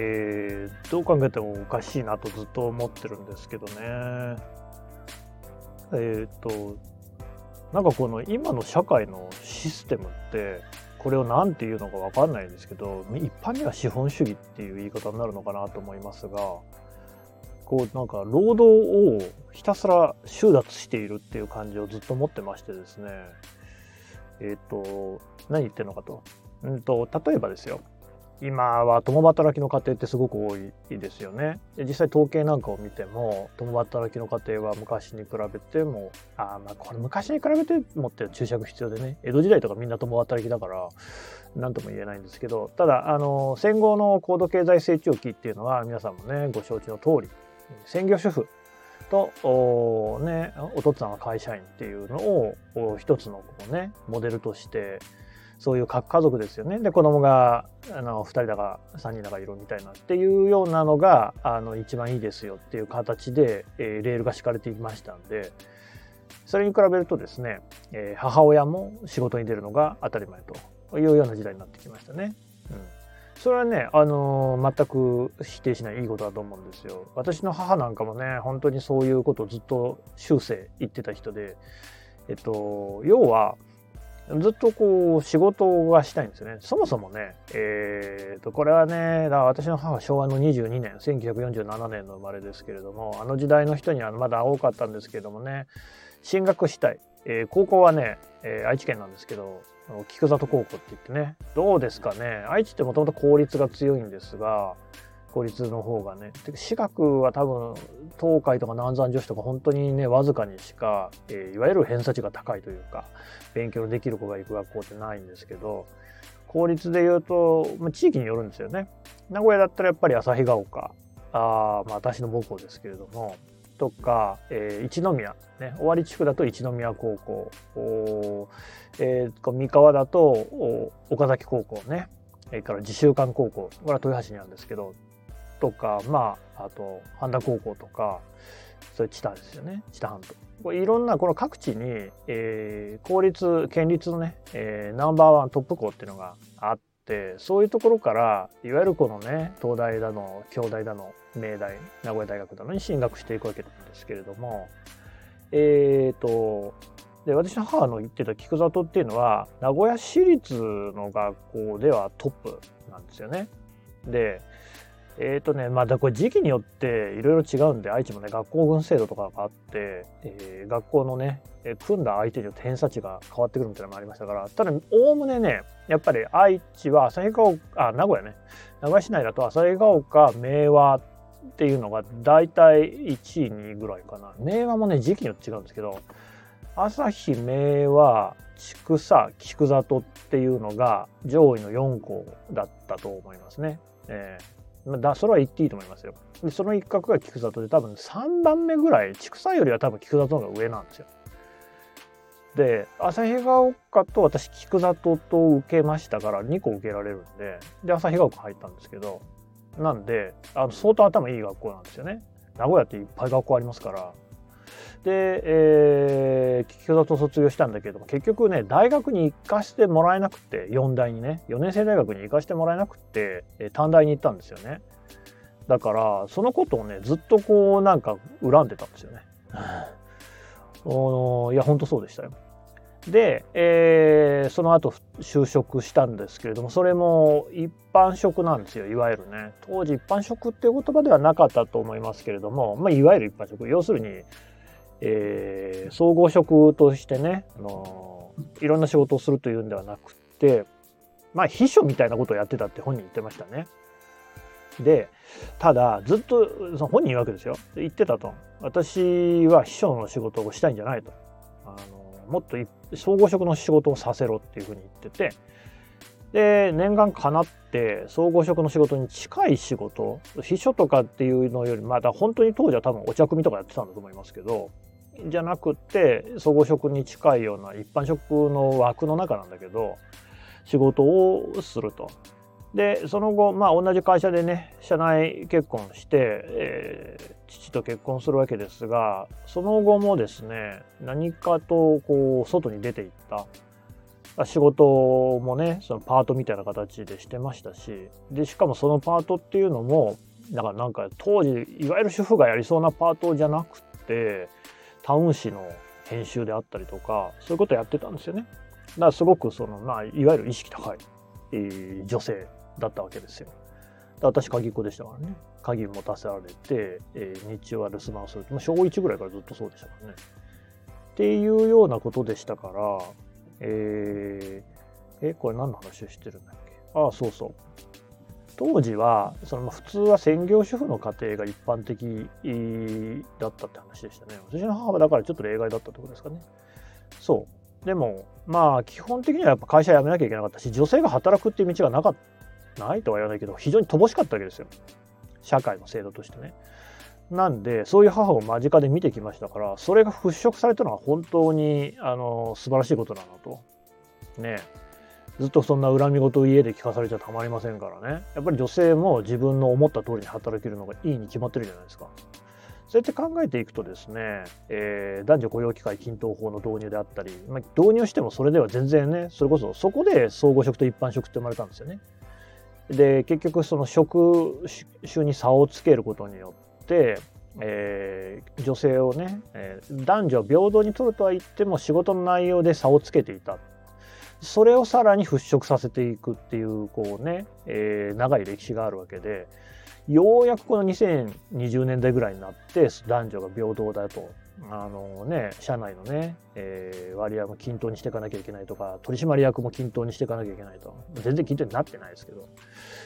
えー、どう考えてもおかしいなとずっと思ってるんですけどね。えっ、となんかこの今の社会のシステムってこれを何て言うのか分かんないんですけど一般には資本主義っていう言い方になるのかなと思いますがこうなんか労働をひたすら収奪しているっていう感じをずっと持ってましてですね。えっ、ー、と何言ってるのかと,、うんと例えばですよ。今は共働きの家庭ってすごく多いですよね。実際統計なんかを見ても共働きの家庭は昔に比べてもあまあこれ昔に比べてもって注釈必要でね江戸時代とかみんな共働きだから何とも言えないんですけどただあの戦後の高度経済成長期っていうのは皆さんもねご承知の通り専業主婦とお,、ね、お父さんは会社員っていうのを一つのこう、ね、モデルとしてそういう核家族ですよねで子供があの2人だか3人だかいるみたいなっていうようなのがあの一番いいですよっていう形で、えー、レールが敷かれていましたんでそれに比べるとですね、えー、母親も仕事に出るのが当たり前というような時代になってきましたね。うんそれはね、あのー、全く否定しないいいことだと思うんですよ。私の母なんかもね、本当にそういうことをずっと終生言ってた人で、えっと、要は、ずっとこう仕事がしたいんですよね。そもそもね、えー、とこれはね、私の母は昭和の22年、1947年の生まれですけれども、あの時代の人にはまだ多かったんですけどもね、進学したい。えー、高校はね、えー、愛知県なんですけど、菊里高校って言ってね、どうですかね、愛知ってもともと公立が強いんですが、公立の方がね。私学は多分東海とか南山女子とか本当にねわずかにしか、えー、いわゆる偏差値が高いというか勉強できる子が行く学校ってないんですけど公立でいうと、まあ、地域によるんですよね。名古屋だったらやっぱり旭ヶ丘あまあ私の母校ですけれどもとか、えー、一宮、ね、尾張地区だと一宮高校お、えー、三河だと岡崎高校ねそれから自習館高校これは豊橋にあるんですけどとか、まあ、あと半田高校とかそういう知多ですよね知多半島これいろんなこの各地に、えー、公立県立のね、えー、ナンバーワントップ校っていうのがあってそういうところからいわゆるこのね東大だの京大だの明大名古屋大学だのに進学していくわけなんですけれどもえっ、ー、とで私の母の言ってた菊里っていうのは名古屋市立の学校ではトップなんですよね。でえっ、ー、とね、まだこれ時期によっていろいろ違うんで、愛知もね、学校群制度とかがあって、えー、学校のね、え組んだ相手によって偏差値が変わってくるみたいなのもありましたから、ただ、おおむねね、やっぱり愛知は旭川、あ、名古屋ね、名古屋市内だと旭川丘、明和っていうのが大体1位、2位ぐらいかな。明和もね、時期によって違うんですけど、朝日、明和、筑佐、菊里っていうのが上位の4校だったと思いますね。えーだそれは言っていいと思いますよ。でその一角が菊里で多分3番目ぐらい畜産よりは多分菊里の方が上なんですよ。で旭ヶ丘と私菊里と受けましたから2個受けられるんでで旭ヶ丘入ったんですけどなんであの相当頭いい学校なんですよね。名古屋っていっぱい学校ありますから、えー、菊里卒業したんだけども結局ね大学に行かしてもらえなくて4大にね4年生大学に行かしてもらえなくて、え短大に行ったんですよね。だからそのことをねずっとこうなんか恨んでたんですよね。いや本当そうでしたよ。で、えー、その後就職したんですけれどもそれも一般職なんですよいわゆるね。当時一般職っていう言葉ではなかったと思いますけれども、まあ、いわゆる一般職。要するにえー、総合職としてね、あのいろんな仕事をするというんではなくて、まあ秘書みたいなことをやってたって本人言ってましたね。で、ただずっとその本人言うわけですよ。言ってたと。私は秘書の仕事をしたいんじゃないと。あのもっと総合職の仕事をさせろっていうふうに言ってて、で念願かなって総合職の仕事に近い仕事秘書とかっていうのよりまだ本当に当時は多分お茶組とかやってたんだと思いますけどじゃなくて総合職に近いような一般職の枠の中なんだけど仕事をすると。でその後まあ同じ会社でね社内結婚して、えー、父と結婚するわけですがその後もですね何かとこう外に出ていった仕事もねそのパートみたいな形でしてましたしでしかもそのパートっていうのもだからなんか当時いわゆる主婦がやりそうなパートじゃなくてタウン誌の編集であったりとかそういうことやってたんですよね。だからすごくその、まあ、いわゆる意識高い、えー、女性だったわけですよ。私鍵っ子でしたからね鍵持たせられて、えー、日中は留守番する、まあ、小1ぐらいからずっとそうでしたからね。っていうようなことでしたから、えー、えこれ何の話をしてるんだっけ？ああそうそう当時はその普通は専業主婦の家庭が一般的だったって話でしたね。私の母はだからちょっと例外だったってことですかね。そう。でもまあ基本的にはやっぱ会社辞めなきゃいけなかったし女性が働くっていう道がなかないとは言わないけど非常に乏しかったわけですよ。社会の制度としてね。なんでそういう母を間近で見てきましたからそれが払拭されたのは本当にあの素晴らしいことだなと。ねずっとそんな恨み事を家で聞かされちゃたまりませんからねやっぱり女性も自分の思った通りに働けるのがいいに決まってるじゃないですか。そうやって考えていくとですね、えー、男女雇用機会均等法の導入であったり、まあ、導入してもそれでは全然ねそれこそそこで総合職と一般職って生まれたんですよね。で結局その職種に差をつけることによって、えー、女性をね、えー、男女平等に取るとは言っても仕事の内容で差をつけていたそれをさらに払拭させていくっていうこうね、えー、長い歴史があるわけでようやくこの2020年代ぐらいになって男女が平等だと。あのね社内のね、えー、割合も均等にしていかなきゃいけないとか取締役も均等にしていかなきゃいけないと。全然均等になってないですけど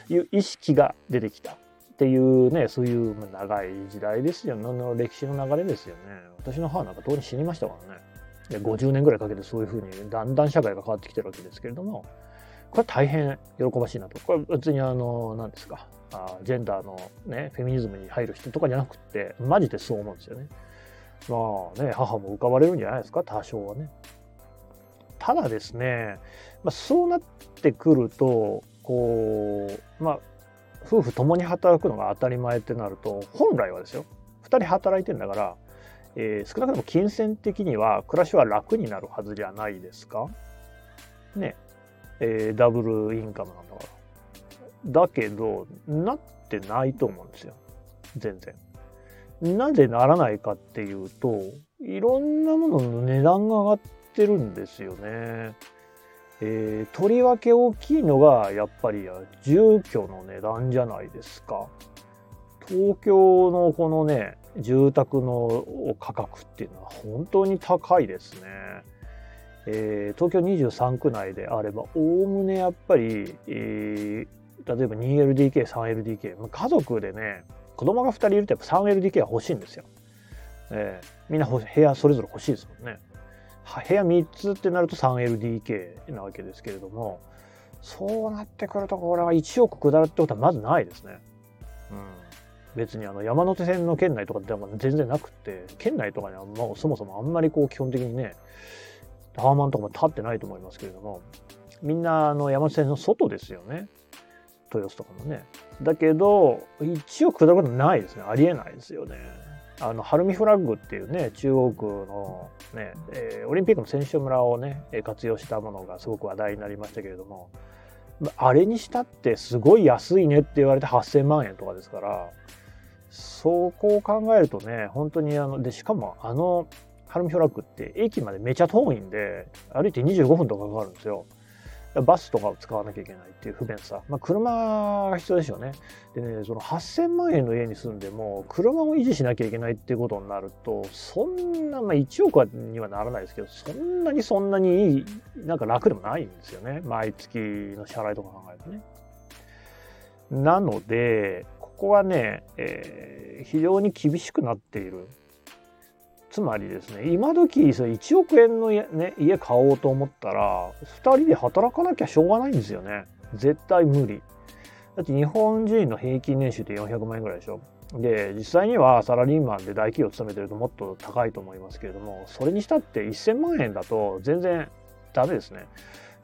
いう意識が出てきたっていうねそういう長い時代ですよの歴史の流れですよね。私の母なんか当に死にましたからね。50年ぐらいかけてそういうふうにだんだん社会が変わってきてるわけですけれどもこれは大変喜ばしいなとこれは別にあの何ですかあジェンダーのねフェミニズムに入る人とかじゃなくてマジでそう思うんですよね。まあね母も浮かばれるんじゃないですか多少はね。ただですね、まあ、そうなってくるとこうまあ夫婦共に働くのが当たり前ってなると本来はですよ2人働いてんだからえー、少なくとも金銭的には暮らしは楽になるはずじゃないですか？ね、えー、ダブルインカムなんだから。だけど、なってないと思うんですよ。全然。なぜならないかっていうと、いろんなものの値段が上がってるんですよね。えー、とりわけ大きいのがやっぱり住居の値段じゃないですか。東京のこのね住宅の価格っていうのは本当に高いですね。えー、東京23区内であればおおむねやっぱり、えー、例えば 2LDK、3LDK 家族でね子供が2人いるとやっぱ 3LDK は欲しいんですよ。えー、みんな部屋それぞれ欲しいですもんね。部屋3つってなると 3LDK なわけですけれどもそうなってくるとこれは1億下るってことはまずないですね。うん別にあの山手線の県内とかでも全然なくて県内とかにはもうそもそもあんまりこう基本的にねタワマンとかも立ってないと思いますけれどもみんなあの山手線の外ですよね。豊洲とかもね。だけど一応下ることないですね。ありえないですよね。あの晴海フラッグっていうね中国のね、えー、オリンピックの選手村をね活用したものがすごく話題になりましたけれどもあれにしたってすごい安いねって言われて8000万円とかですからそこを考えるとね、本当にあの、で、しかもあの、ハルミフラッグって駅までめちゃ遠いんで、歩いて25分とかかかるんですよ。バスとかを使わなきゃいけないっていう不便さ。まあ、車が必要でしょうね。でね、その8000万円の家に住んでも、車を維持しなきゃいけないっていうことになると、そんな、まあ1億にはならないですけど、そんなにそんなにいい、なんか楽でもないんですよね。毎月の支払いとか考えるとね。なので、こはね、えー、非常に厳しくなっている。つまりですね、今時そ1億円の家,、ね、家買おうと思ったら、2人で働かなきゃしょうがないんですよね。絶対無理。だって日本人の平均年収って400万円ぐらいでしょ。で、実際にはサラリーマンで大企業勤めてるともっと高いと思いますけれども、それにしたって1000万円だと全然ダメですね。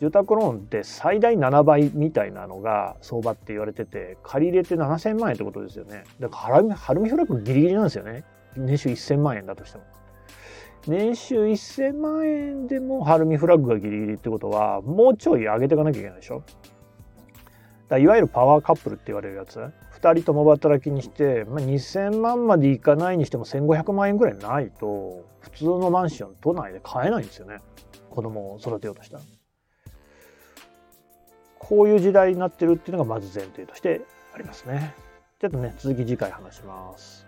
住宅ローンって最大7倍みたいなのが相場って言われてて借り入れて7000万円ってことですよねだからハルミフラッグギリギリなんですよね年収1000万円だとしても年収1000万円でもハルミフラッグがギリギリってことは、もうちょい上げていかなきゃいけないでしょだいわゆるパワーカップルって言われるやつ。2人共働きにして、まあ、2000万までいかないにしても1500万円ぐらいないと、普通のマンション都内で買えないんですよね。子供を育てようとしたら。こういう時代になってるっていうのがまず前提としてありますね。ちょっとね、続き次回話します。